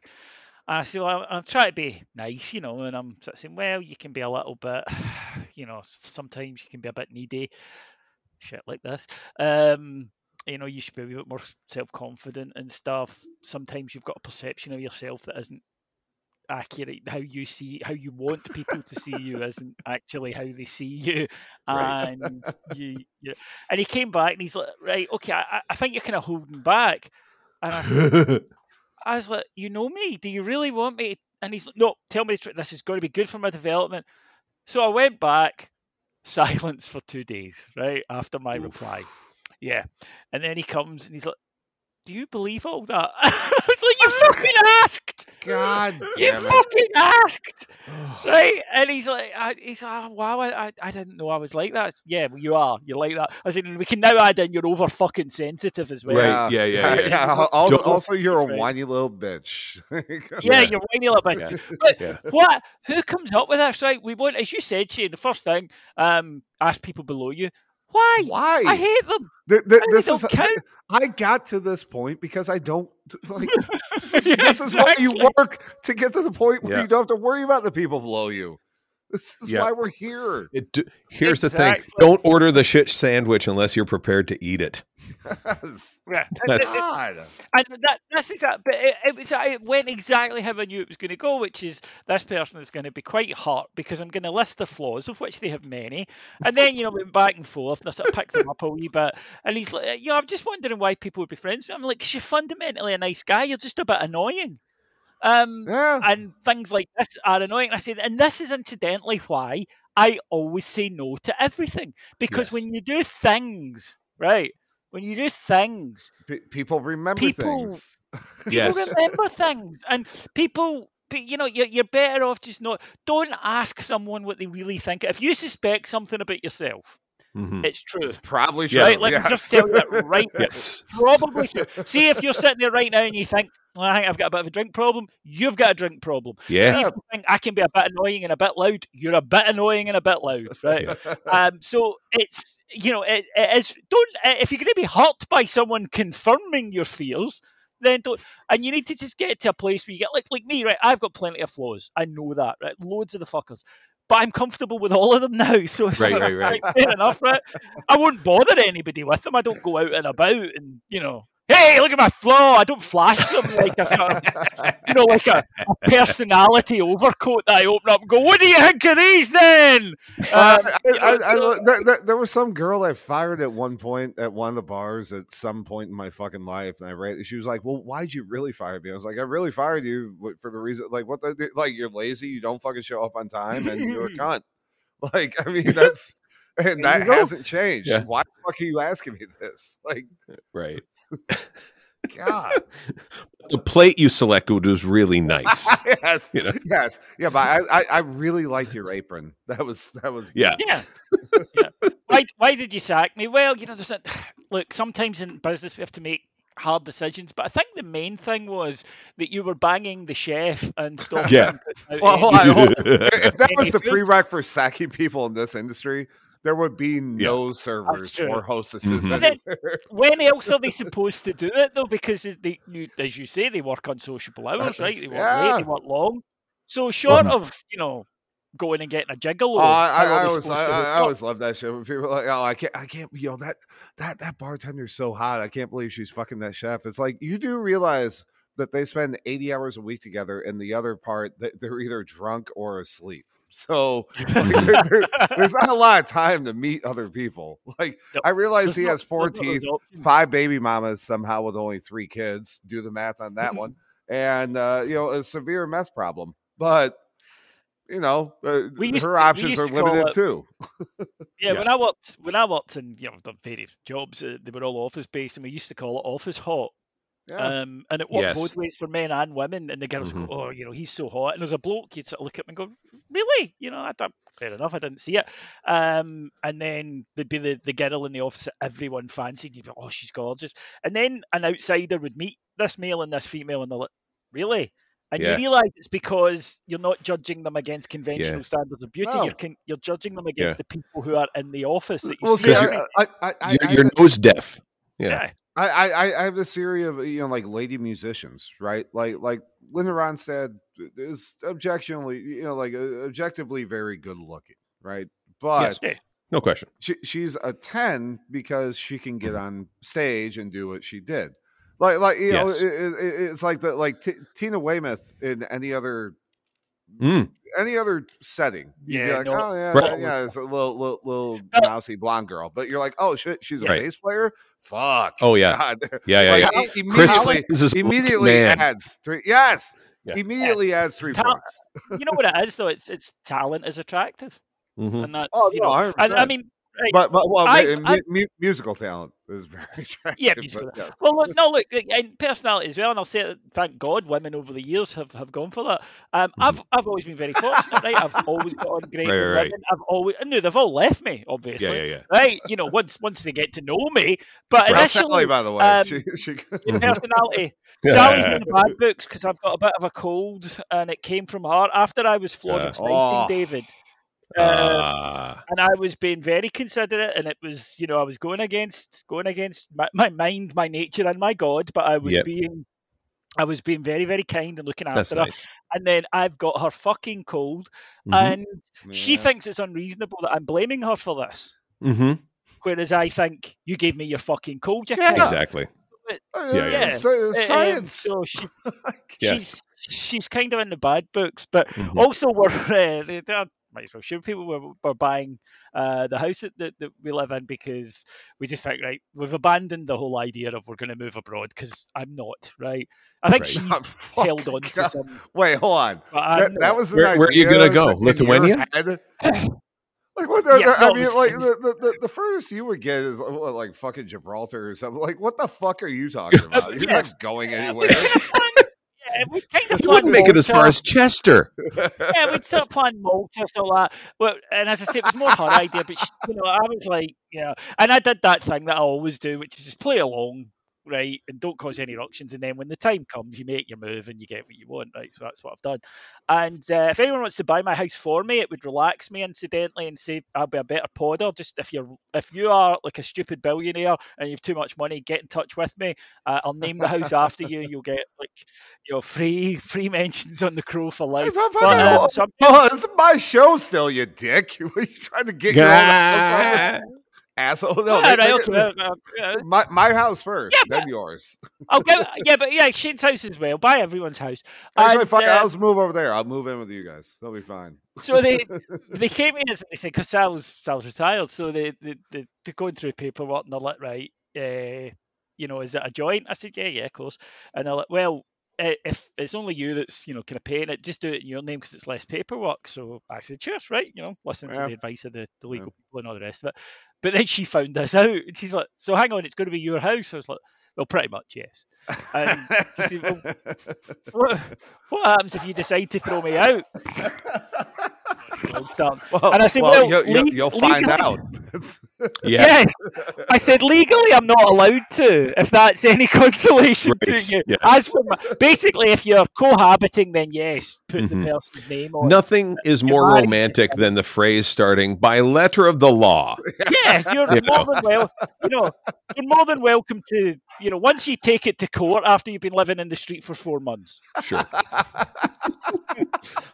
I said, well, I'm, trying to be nice, you know, and I'm sort of saying, "Well, you can be a little bit, you know, sometimes you can be a bit needy, shit like this." Um, you know, you should be a bit more self confident and stuff. Sometimes you've got a perception of yourself that isn't accurate. How you see, how you want people to see you, isn't actually how they see you.
Right.
And you, you, and he came back and he's like, right, okay, I, I think you're kind of holding back. And I, said, I was like, you know me? Do you really want me? to-" And he's like, no, tell me the truth. This is going to be good for my development. So I went back, silence for two days, right after my reply. Yeah, and then he comes and he's like, "Do you believe all that?" I was like, "You fucking asked."
God
You
it.
fucking asked, right? And he's like, I, he's like, oh, wow, I, I, I didn't know I was like that. Yeah, well, you are. You're like that. I said, and we can now add in you're over fucking sensitive as well.
Right. Yeah, yeah, yeah.
Also,
Don't-
also, you're a whiny little bitch.
Yeah, you're whiny little bitch.
Yeah.
But
Yeah.
what? Who comes up with this? Right? We want, as you said, Shane. The first thing, um, ask people below you. Why?
Why?
I hate them.
Th- th-
They
this is
count.
I got to this point because I don't like this is,
Yeah,
this is why you work to get to the point where
Yeah.
you don't have to worry about the people below you. This is
Yeah.
why we're here.
It d- here's the thing don't order the shit sandwich unless you're prepared to eat it
Yes.
Yeah.
That's-
God.
And that, that's exactly, but it, it was it went exactly how I knew it was going to go, which is this person is going to be quite hot because I'm going to list the flaws, of which they have many, and then you know went back and forth, and I sort of picked them up a wee bit, and he's like, you know, I'm just wondering why people would be friends. with him." I'm like, 'Cause you're fundamentally a nice guy, you're just a bit annoying. Um,
Yeah.
and things like this are annoying. I said, and this is incidentally why I always say no to everything because
Yes.
when you do things right? When you do things,
P- people remember
People-
things.
people
Yes.
remember things, and people. but, You know, you're, you're better off just not. Don't ask someone what they really think. If you suspect something about yourself,
Mhm.
it's true.
It's probably true.
Right? Let me just tell you that right now.
Yes.
Probably true. See if you're sitting there right now and you think, well, I think I've got a bit of a drink problem. You've got a drink problem.
Yeah.
See if you think I can be a bit annoying and a bit loud. You're a bit annoying and a bit loud, right? um, so it's you know it, it is don't uh, if you're going to be hurt by someone confirming your fears. Then don't, and you need to just get to a place where you get like like me, right? I've got plenty of flaws. I know that, right? Loads of the fuckers, but I'm comfortable with all of them now. So it's
Right, right, right.
like, fair enough, right? I won't bother anybody with them. I don't go out and about and you know, hey, look at my flaw. I don't flash them like a sort of, you know, like a, a personality overcoat that I open up and go, "What do you think of these then?"
Uh,
Um,
I, I, I, there, there, there was some girl I fired at one point at one of the bars at some point in my fucking life, and I read she was like, "Well, why'd you really fire me?" I was like, "I really fired you for the reason like what the like you're lazy, you don't fucking show up on time, and you're a cunt." Like, I mean, that's and
There
that hasn't changed.
Yeah.
Why the fuck are you asking me this? Like, uh,
Right.
God,
The plate you selected was really nice.
yes,
You know?
yes, yeah, but I, I, I really like your apron. That was that was
Yeah.
Yeah. yeah. Why, why did you sack me? Well, you know, there's a, look, sometimes in business we have to make hard decisions, but I think the main thing was that you were banging the chef and stopping
Yeah.
him putting out
Well, hold on, hold on. if that was the
Any food?
prereq for sacking people in this industry, there would be no servers
true.
or hostesses
Mhm.
Then, when else are they supposed to do it though? Because they, you, as you say, they work unsociable hours, right? They work
Yeah.
late, they work long. So short of you know going and getting a gigolo,
Oh, I, I, I always,
supposed
I, I always love that shit. When people are like, oh, I can't, I can't, you know, that, that, that bartender's so hot. I can't believe she's fucking that chef. It's like, you do realize that they spend 80 hours a week together, and the other part, that they're either drunk or asleep. So like, there- there- there's not a lot of time to meet other people. Like,
Nope.
I realize
There's
he has four
there's not those
teeth, five baby mamas somehow with only three kids. Do the math on that one. And, uh, you know, a severe meth problem. But, you know, uh,
used
her options are limited
it-
too.
Yeah,
Yeah.
when I worked when I worked in you know the various jobs, uh, they were all office based, and we used to call it office hot.
Yeah.
Um, and it worked
Yes.
both ways for men and women. And the girls
Mhm.
go, "Oh, you know, he's so hot." And there's a bloke you'd sort of look at him and go, "Really? You know, I thought fair enough. I didn't see it." Um, and then there'd be the, the girl in the office that everyone fancied. You'd be, "Oh, she's gorgeous." And then an outsider would meet this male and this female, and they're like, "Really?" And
Yeah.
you realise it's because you're not judging them against conventional standards of beauty.
No.
You're con- you're judging them against
Yeah.
the people who are in the office that you
Well,
see.
see,
every-
I, I, I, I,
You're,
I-
you're nose deaf. Yeah.
I, I, I- have this theory of you know like lady musicians, right? Like like Linda Ronstadt is objectively you know like uh, objectively very good looking, right? But
Yes. No question.
she, she's a ten because she can get on stage and do what she did. Like like you
Yes.
know it, it- it's like the like T- Tina Weymouth in any other
Mm.
any other setting. You'd be
Yeah,
like,
no.
oh yeah,
Right.
yeah, it's a little little, little
But-
mousy blonde girl. But you're like, oh shit, she's a
Right.
bass player. Fuck.
Oh, yeah.
God.
Yeah, yeah,
Like,
yeah.
he
Chris
immediately,
Friends is a
immediately adds three. Yes,
Yeah.
immediately adds three
Ta-
points.
you know what it is though? It's it's talent is attractive,
Mhm.
and that's
Oh,
you
no,
know.
100%.
And I mean, right,
But but well,
I-
mu- mu- musical talent is very attractive.
Yeah, musical
yes.
Well, look, no, look, and personality as well. And I'll say, it, thank God, women over the years have, have gone for that. Um, I've I've always been very fortunate, right? I've always got on great
Mm-hmm. Right,
with
right,
women. I've always, no, they've all left me, obviously.
Yeah, yeah, yeah.
Right, you know, once once they get to know me, but initially,
by the way,
um,
she, she,
personality. Sally's in the bad books because I've got a bit of a cold, and it came from her after I was Florence
Yeah. Oh.
David. Uh,
Ah.
and I was being very considerate, and it was, you know, I was going against going against my, my mind, my nature, and my God, but I was
Yep.
being, I was being very, very kind and looking
That's
after her.
nice.
And then I've got her fucking cold,
Mhm.
and she thinks it's unreasonable that I'm blaming her for this,
Mhm.
whereas I think you gave me your fucking cold, you
Yeah.
cunt."
Exactly.
Uh,
Yeah, yeah.
so-
Um,
science.
so she,
Yes.
she's she's kind of in the bad books, but
Mhm.
also we're uh, they, they are, might as well show people we're, we're buying uh, the house that, that, that we live in because we just think right we've abandoned the whole idea of we're going to move abroad because I'm not right. I think
Right.
she's
Oh,
held
fucking
on to
God.
some.
Wait, hold on.
but I'm
That, that
not.
was an
Where- where are you gonna go?
that in your
Lithuania?
Like what? The,
Yeah,
the- I mean, like the, the, the, the furthest you would get is what, like fucking Gibraltar or something. Like what the fuck are you talking about? You're
Yeah.
not going anywhere.
We kind of we kind of
You wouldn't make it as far as Chester.
yeah, we'd of planned Malta, stuff like that. Well, and as I say, it was more her idea, but she, you know, I was like, yeah, and I did that thing that I always do, which is just play along, right, and don't cause any ructions, and then when the time comes, you make your move and you get what you want, right? So that's what I've done. And uh, if anyone wants to buy my house for me, it would relax me, incidentally, and say I'll be a better podder. Just if you're if you are like a stupid billionaire and you've too much money, get in touch with me. Uh, I'll name the house after you. You'll get like you know free free mentions on the crow for life. But, um, so
Oh, this is my show still, you dick. Are you trying to get your own house
Gah.
on? asshole? No,
All
they-
right,
they-
okay, uh,
my my house first,
Yeah,
then yours.
I'll give, yeah, but yeah, Shane's house as well. Buy everyone's house.
Actually,
And,
fuck it,
uh,
I'll just move over there. I'll move in with you guys. They'll be fine.
so they they came in and they said because Sal's Sal's retired, so they they they they're going through paperwork and they're like, right, uh, you know, is it a joint? I said, yeah, yeah, of course. And they're like, well, if it's only you that's you know kind of paying it, just do it in your name because it's less paperwork. So I said, cheers, right? You know, listen
Yeah.
to the advice of the, the legal people and all the rest of it. But then she found this out, and she's like, so hang on, it's going to be your house. I was like, well, pretty much, yes. And she said, well, what, what happens if you decide to throw me out? Don't start.
well,
and I said,
well,
well,
you'll, you'll,
le-
find
legally-
out.
Yeah.
Yes. I said legally I'm not allowed to, if that's any consolation
Right,
to you.
yes.
As my, basically, if you're cohabiting, then yes, put
Mhm.
the person's name on.
Nothing is more romantic than the phrase starting by letter of the law.
Yeah, you're
You
more
know.
than well. You know, you're more than welcome to. You know, once you take it to court after you've been living in the street for four months.
Sure.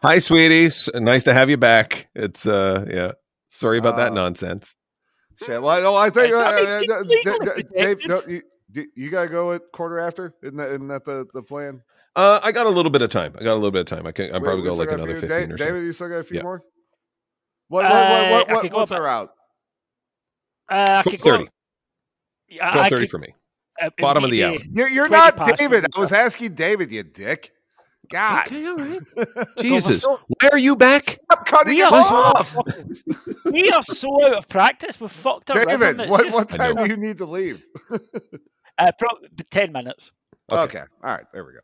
Hi, sweeties. Nice to have you back. It's uh, yeah. Sorry about that
Uh,
nonsense.
Shit. Well, no, I think uh,
mean,
uh, uh,
legally
D- D- Dave,
protected.
you, you gotta go at quarter after. Isn't that isn't that the, the plan?
Uh, I got a little bit of time. I got a little bit of time. I can. I'm
We-
probably go like another
few-
fifteen
Da-
or so.
David, you still got a few
Yeah.
more. What, what,
Uh,
what, what,
I
what- what's our route?
Uh, I could go-
12:30.
Yeah, I
Twelve thirty
could-
for me.
Uh,
Bottom of the hour.
You're, you're not David.
would
I was asking David, you dick. God,
Okay, all right. Jesus,
so-
why are you back?
stop cutting
We are, so
off.
fucking- we are so out of practice. We've fucked our rhythm.
David, what,
just-
what time do you need to leave?
Uh, pro- ten minutes.
Okay. All right. There we go.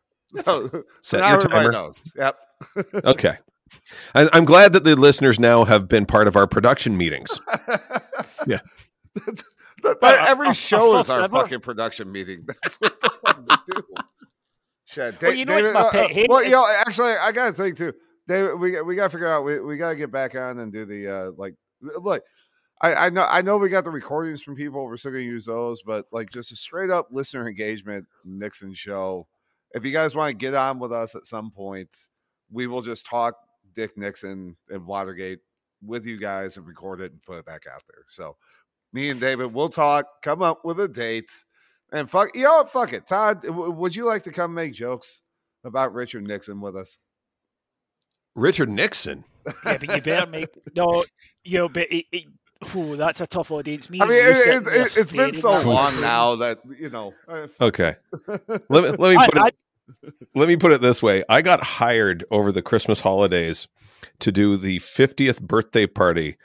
So, so
Set
now
your
everybody
timer.
knows. Yep.
Okay. I, I'm glad that the listeners now have been part of our production meetings. Yeah.
Every show is our fucking production meeting. That's what the fuck we do. Shit.
Well, you know
David,
my
uh,
pet
uh,
hate.
Well, you know, actually, I got to think too. David, we we got to figure out. We, we got to get back on and do the uh like. Look, I I know I know we got the recordings from people. We're still gonna use those, but like just a straight up listener engagement Nixon show. If you guys want to get on with us at some point, we will just talk Dick Nixon and Watergate with you guys and record it and put it back out there. So me and David we'll talk, come up with a date, and fuck you know? Fuck it. Todd, w- would you like to come make jokes about Richard Nixon with us?
Richard Nixon.
Yeah, but you better make no. You know, but it, it, ooh, that's a tough audience. Me
I mean, it, it, it, it's been so
at
long now that you know. uh,
Okay. Let me let me
I-
put it
I-
let me put it this way. I got hired over the Christmas holidays to do the 50th birthday party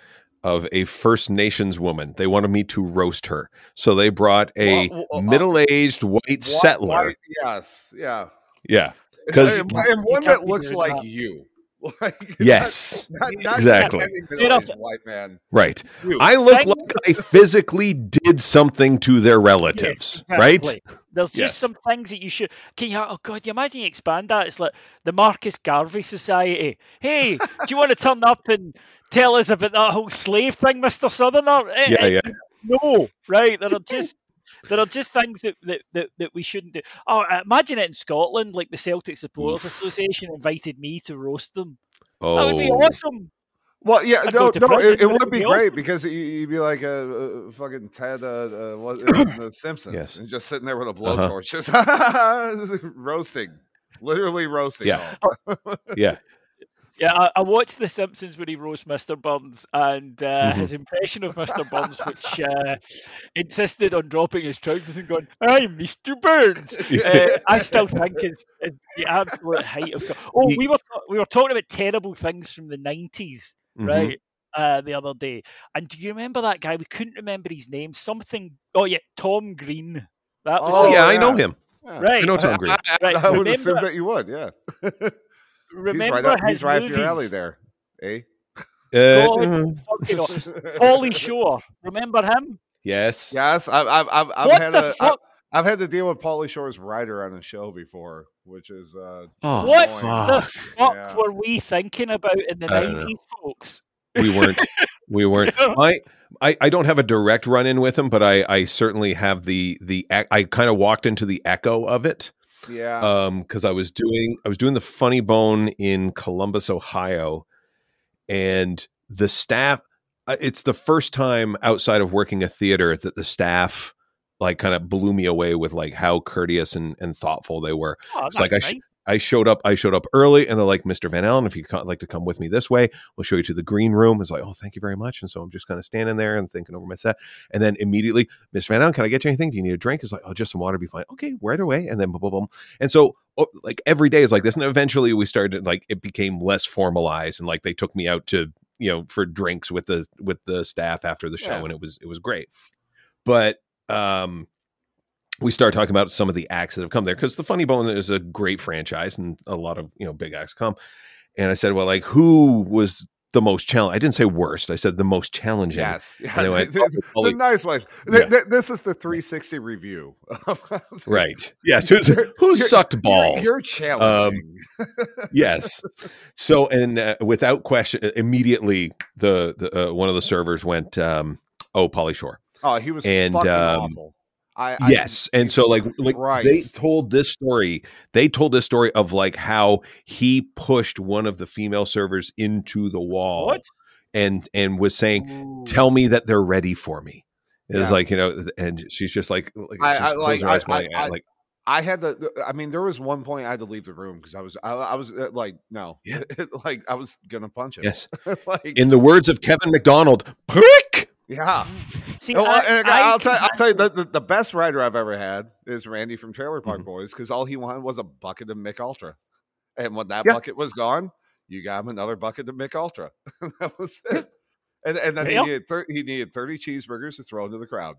of a First Nations woman. They wanted me to roast her. So they brought a
Wha- wha- uh,
middle-aged white
why-
settler.
why- yes, yeah.
Yeah. 'Cause-
and, and one that looks like
that.
you. Like,
Yes.
not, not, not
Exactly.
just
You know-
white man.
Right.
You.
I look
Thank-
like I physically did something to their relatives,
Yes,
right?
exactly. There's
Yes.
just some things that you should. Can you? Oh God, you imagine you expand that? It's like the Marcus Garvey Society. Hey, do you want to turn up and tell us about that whole slave thing, Mister Southerner? Eh,
Yeah,
eh,
yeah.
No, right? There are just there are just things that, that, that, that we shouldn't do. Oh, uh, imagine it in Scotland, like the Celtic Supporters Association invited me to roast them.
Oh,
That would be awesome.
Well, yeah,
I'd
no, no, it, it would be
be
great because you- you'd be like a, uh fucking Ted, uh, uh, The Simpsons,
Yes.
and just sitting there with a
Uh-huh.
blowtorch, just roasting, literally roasting.
Yeah. yeah.
Yeah, I, I watched The Simpsons when he roast Mr. Burns, and uh,
Mhm.
his impression of Mr. Burns, which uh, insisted on dropping his trousers and going, "I'm Mr. Burns." uh, I still think is, is the absolute height of. Oh, we were we were talking about terrible things from the '90s,
Mhm.
right? uh, the other day. And do you remember that guy? We couldn't remember his name. Something. Oh yeah, Tom Green. That was
Oh,
it.
yeah, I know him.
Yeah.
right.
I know Tom Green.
I,
Right,
I would
remember-
assume that you would. Yeah. he's
Remember
right up,
his
he's right up your alley there. Eh?
Uh,
God,
mhm.
fucking Shore. Remember him?
yes.
Yes, I've I've I've, I've had
the
a
fuck?
have had to deal with Pauly Shore's writer on a show before, which is uh
Oh,
What
annoying.
the
fuck.
fuck
Yeah.
were we thinking about in the
I don't know.
nineties, folks?
we weren't we weren't I, I i don't have a direct run in with him but i i certainly have the the i kind of walked into the echo of it
yeah.
um because i was doing i was doing the funny bone in columbus ohio and the staff uh, it's the first time outside of working a theater that the staff like kind of blew me away with like how courteous and, and thoughtful they were
Oh,
It's like
that's
I sh-
nice.
I showed up. I showed up early, and they're like, "Mr. Van Allen, if you would like to come with me this way, we'll show you to the green room." It's like, "Oh, thank you very much." And so I'm just kind of standing there and thinking over my set, and then immediately, Mr. Van Allen, can I get you anything? Do you need a drink? It's like, "Oh, just some water, be fine." Okay, right away, and then boom, boom, boom. And so, oh, like every day is like this, and eventually we started like it became less formalized, and like they took me out to you know for drinks with the with the staff after the show,
Yeah.
and it was it was great. But um we start talking about some of the acts that have come there because the Funny Bone is a great franchise and a lot of you know big acts come. And I said, well, like who was the most challenging? I didn't say worst. I said the most challenging.
yes. Yeah,
And they went,
the,
"Oh,
the- the nice one. Th-
Yeah.
th- this is the 360 review.
right. Yes. Who's,
You're-
who
you're-
sucked balls?
You're, you're challenging.
yes. So, and uh, without question, immediately the, the uh, one of the servers went, um, "Oh, Pauly Shore."
oh, he was
and,
fucking
um,
awful. I, I
yes and so like like they told this story they told this story of like how he pushed one of the female servers into the wall
What?
and and was saying
Ooh.
tell me that they're ready for me it was like you know and she's just like, like
I- I- like, I-
going,
I-
like
I had to. I mean, there was one point I had to leave the room because I was, I, I was uh, like, no,
Yeah.
like I was gonna punch him.
yes
like,
in the words of kevin mcdonald prick
yeah.
See,
Oh,
I, I,
I'll, tell, I'll tell you the, the, the best writer I've ever had is Randy from Trailer Park
Mm-hmm.
Boys because all he wanted was a bucket of Mich Ultra, and when that
Yeah.
bucket was gone, you got him another bucket of Mich Ultra. that was it. And and then he needed thir- he needed thirty cheeseburgers to throw into the crowd.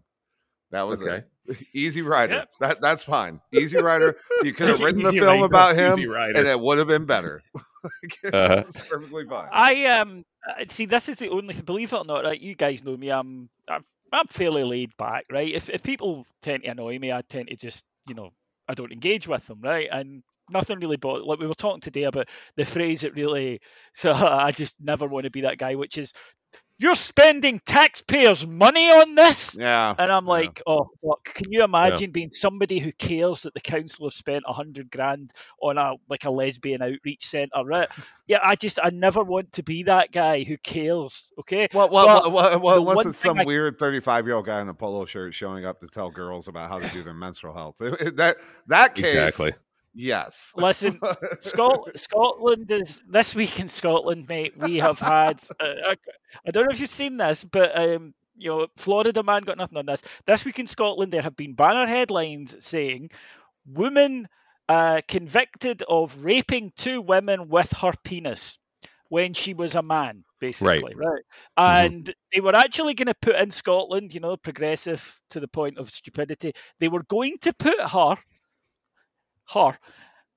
That was
Okay.
it. Easy Rider.
Yeah.
That that's fine. Easy Rider. You could have written the
Easy
film
Rider,
about him,
Easy
and it would have been better. Like,
Uh-huh.
was perfectly fine.
I um uh, see. This is the only. Believe it or not, right? You guys know me. I'm I'm, I'm fairly laid back, right? If if people tend to annoy me, I tend to just you know I don't engage with them, right? And nothing really. But like we were talking today about the phrase it really. So I just never want to be that guy, which is you're spending taxpayers' money on this.
yeah.
And I'm
yeah.
like, oh, fuck. Can you imagine being somebody who cares that the council have spent a hundred grand on a like a lesbian outreach centre? Right? Yeah, I just I never want to be that guy who cares. Okay.
Well, well,
But
well, well, well
the
unless
one
it's some
thing I-
weird thirty-five-year-old guy in a polo shirt showing up to tell girls about how to do their menstrual health. that that case,
exactly
yes.
Listen, Scot- Scotland is this week in Scotland, mate. We have had. Uh, I don't know if you've seen this, but um, you know, Florida man got nothing on this. This week in Scotland, there have been banner headlines saying, "Woman uh, convicted of raping two women with her penis." When she was a man, basically, right? And they were actually going to put in Scotland, you know, progressive to the point of stupidity. They were going to put her, her,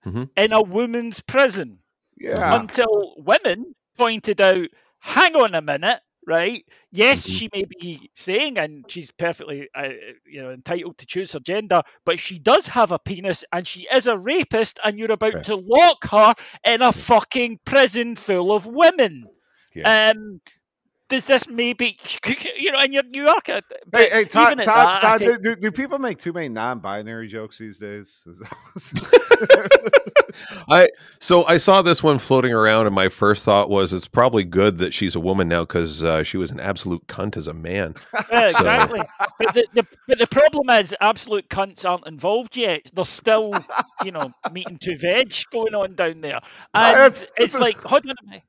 Mhm.
in a woman's prison
Yeah.
until women pointed out, hang on a minute, right? Yes,
Mhm.
she may be saying, and she's perfectly, uh, you know, entitled to choose her gender, but she does have a penis, and she is a rapist, and you're about
Right.
to lock her in a fucking prison full of women.
Yeah.
Um, does this maybe, you know, and you're New York? uh,
Hey,
but
hey, Todd,
even
Todd,
that,
Todd
think-
do, do, do people make too many non-binary jokes these days?
I so I saw this one floating around, and my first thought was it's probably good that she's a woman now because uh, she was an absolute cunt as a man.
Yeah,
So-
exactly. but, the, the, but the problem is, absolute cunts aren't involved yet. They're still, you know, meat and two veg going on down there. And
That's-
it's
that's a-
like, hold on a minute.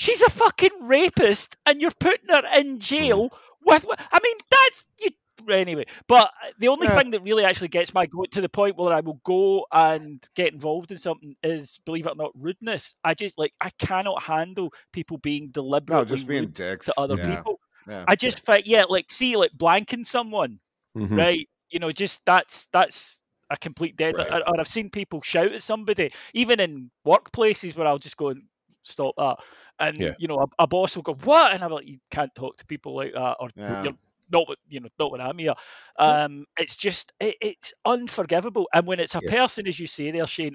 She's a fucking rapist, and you're putting her in jail with. I mean, that's you. anyway, but the only
Yeah.
thing that really actually gets my goat to the point where I will go and get involved in something is, believe it or not, rudeness. I just like I cannot handle people being deliberately
No, just being
rude
dicks.
to other
yeah.
people.
Yeah.
I just find yeah, like see, like blanking someone,
Mhm.
right? You know, just that's that's a complete dead.
Right.
Or, or I've seen people shout at somebody, even in workplaces where I'll just go and stop that. And
Yeah.
you know, a, a boss will go, "What?" And I'm like, "You can't talk to people like that, or
Yeah.
you're not, with- you know, not when I'm here." Um, it's just, it, it's unforgivable. And when it's a
Yeah.
person, as you say, there, Shane,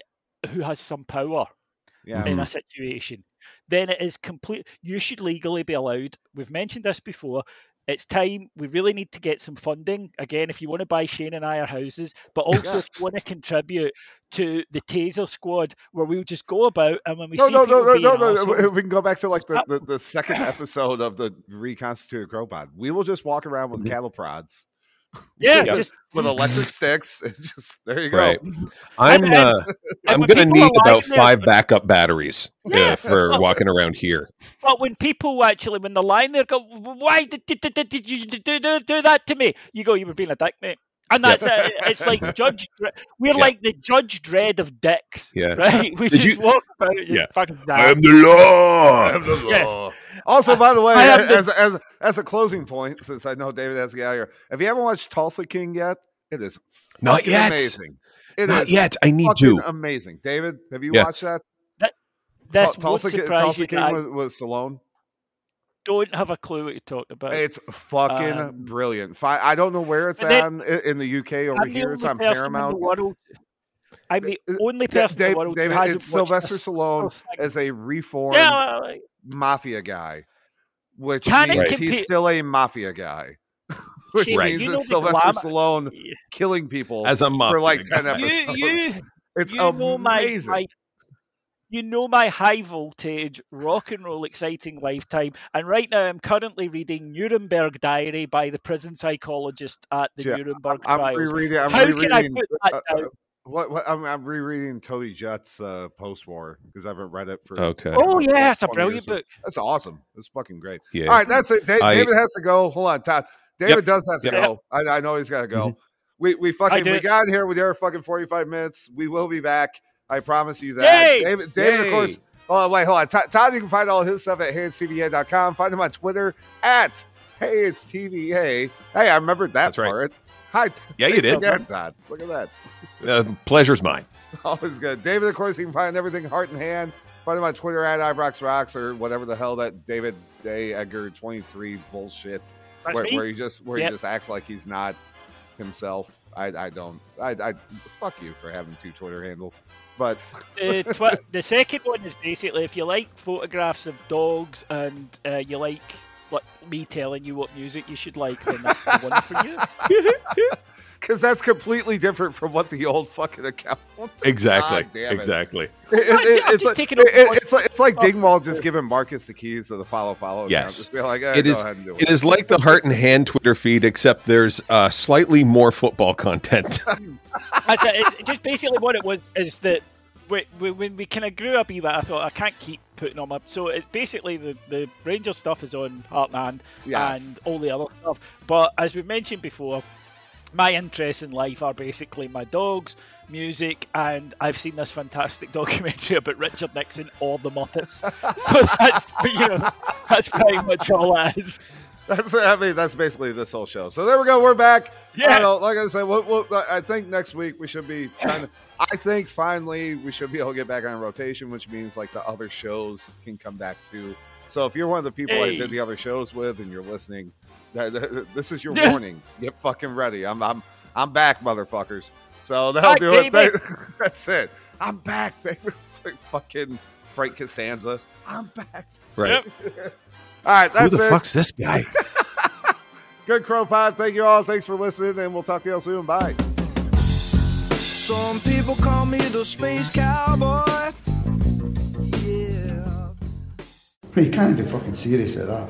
who has some power
Yeah.
in a situation, then it is complete. You should legally be allowed. We've mentioned this before. It's time. We really need to get some funding again. If you want to buy Shane and I our houses, but also if you want to contribute to the Taser Squad, where we'll just go about and when we
No,
see
no,
people
no, no,
being
no, no.
arseholes-
We can go back to like the, the, the second episode of the reconstituted CROpod. We will just walk around with mm-hmm. cattle prods
yeah,
Yeah.
just
with electric sticks. just there you go.
Right. I'm
And-
uh, I'm
when
gonna need about
lying there-
five backup batteries uh,
Yeah.
for walking around here.
But when people actually, when they're lying there, go, why did, did, did, did you do, do, do that to me? You go, you were being a dick, mate. And that's it. It's like Judge. Dre- We're
Yeah.
like the Judge Dredd of dicks,
Yeah.
right? We
Did
just
you-
walk about, just
Yeah.
fucking.
the law.
I'm the Yes.
Also, by the way,
I have the-
as, as as a closing point, since I know David has to get out here, if you haven't watched Tulsa King yet, it is
Not yet.
amazing. It
Not
is
yet. I need to.
amazing. David, have you
Yeah.
watched that?
This
Tul-
won't
Tulsa, Ki-
surprise
Tulsa. King
that I
with, with Stallone.
Don't have a clue what you're talking about.
It's fucking
Um,
brilliant. I don't know where it's
and then-
on in the UK. Over
I'm
here, it's on
person in the
Paramount.
I'm the
Uh,
only
Da-
person in
Dave-
the world
David,
who hasn't
it's Sylvester Stallone as a reformed
Yeah, like,
mafia guy, which means
compete-
he's still a mafia guy. Which
Shane,
means
you
it's
know the
Sylvester
glamour-
Stallone killing people
As a
for like ten
you,
episodes.
you,
it's
you know my,
amazing.
my you know my high voltage rock and roll exciting lifetime and right now i'm currently reading nuremberg diary by the prison psychologist at the
Yeah,
nuremberg
I'm
trials
rereading. I'm
how
rereading.
can i put that
uh,
down
uh, what, what I'm, I'm rereading Tony Judt's uh, post-war because I haven't read it for.
Okay.
oh yeah it's a brilliant
years, so
book
That's awesome. It's fucking great.
Yeah.
All right, that's it. Da-
I-
David has to go. Hold on, Todd. David
Yep.
does have to
Yep.
go. I, I know he's got to go. We we fucking we got here with our fucking forty five minutes. We will be back. I promise you that.
Yay!
David, David, of
Yay!
course. Oh wait, hold on. Todd, Todd, you can find all his stuff at heyitstva.com. Find him on Twitter at Hey It's TVA. Hey, I remembered that
That's right.
part. Hi.
Yeah, you did.
Again, Todd. Look at that.
Uh, pleasure's mine.
Always good. David, of course, you can find everything heart and hand. Find him on Twitter at Ibrox Rocks or whatever the hell that David Day Edgar 23 bullshit. Where, where he just where
Yep.
he just acts like he's not himself. I, I don't I, I fuck you for having two Twitter handles. But
the, twi- the second one is basically if you like photographs of dogs and uh, you like what me telling you what music you should like, then that's the one for you.
because that's completely different from what the old fucking account.
Exactly.
God damn it.
Exactly.
It- it- it- it's, like,
taking
it- it's like it's like. Dingwall just giving Marcus the keys to the follow follow. account.
Yes.
just be like, eh,
It
go
is-
ahead and do
It is like the Heart and Hand Twitter feed, except there's uh, slightly more football content.
That's it. Just basically what it was is that we, we, when we kind of grew up, even I thought I can't keep putting them up. So it's basically the the Rangers stuff is on Heartland and
Yes.
and all the other stuff. But as we've mentioned before, my interests in life are basically my dogs, music, and I've seen this fantastic documentary about Richard Nixon or the Muppets. so that's you know that's pretty much all that is.
That's I mean that's basically this whole show. So there we go. We're back.
Yeah.
I know, like I said, we'll, we'll, I think next week we should be kind of. I think finally we should be able to get back on rotation, which means like the other shows can come back too. So if you're one of the people I did the other shows with and you're listening, this is your warning. Get fucking ready. I'm I'm I'm back, motherfuckers. So that'll
Back,
do it. That's it. I'm back, baby. Fucking Frank Costanza. I'm back.
right.
All right, That's Who
the
it.
fuck's this guy?
Good CROpod. Thank you all. Thanks for listening, and we'll talk to you all soon. Bye.
Some people call me the space cowboy. Yeah.
You can't be fucking serious at that.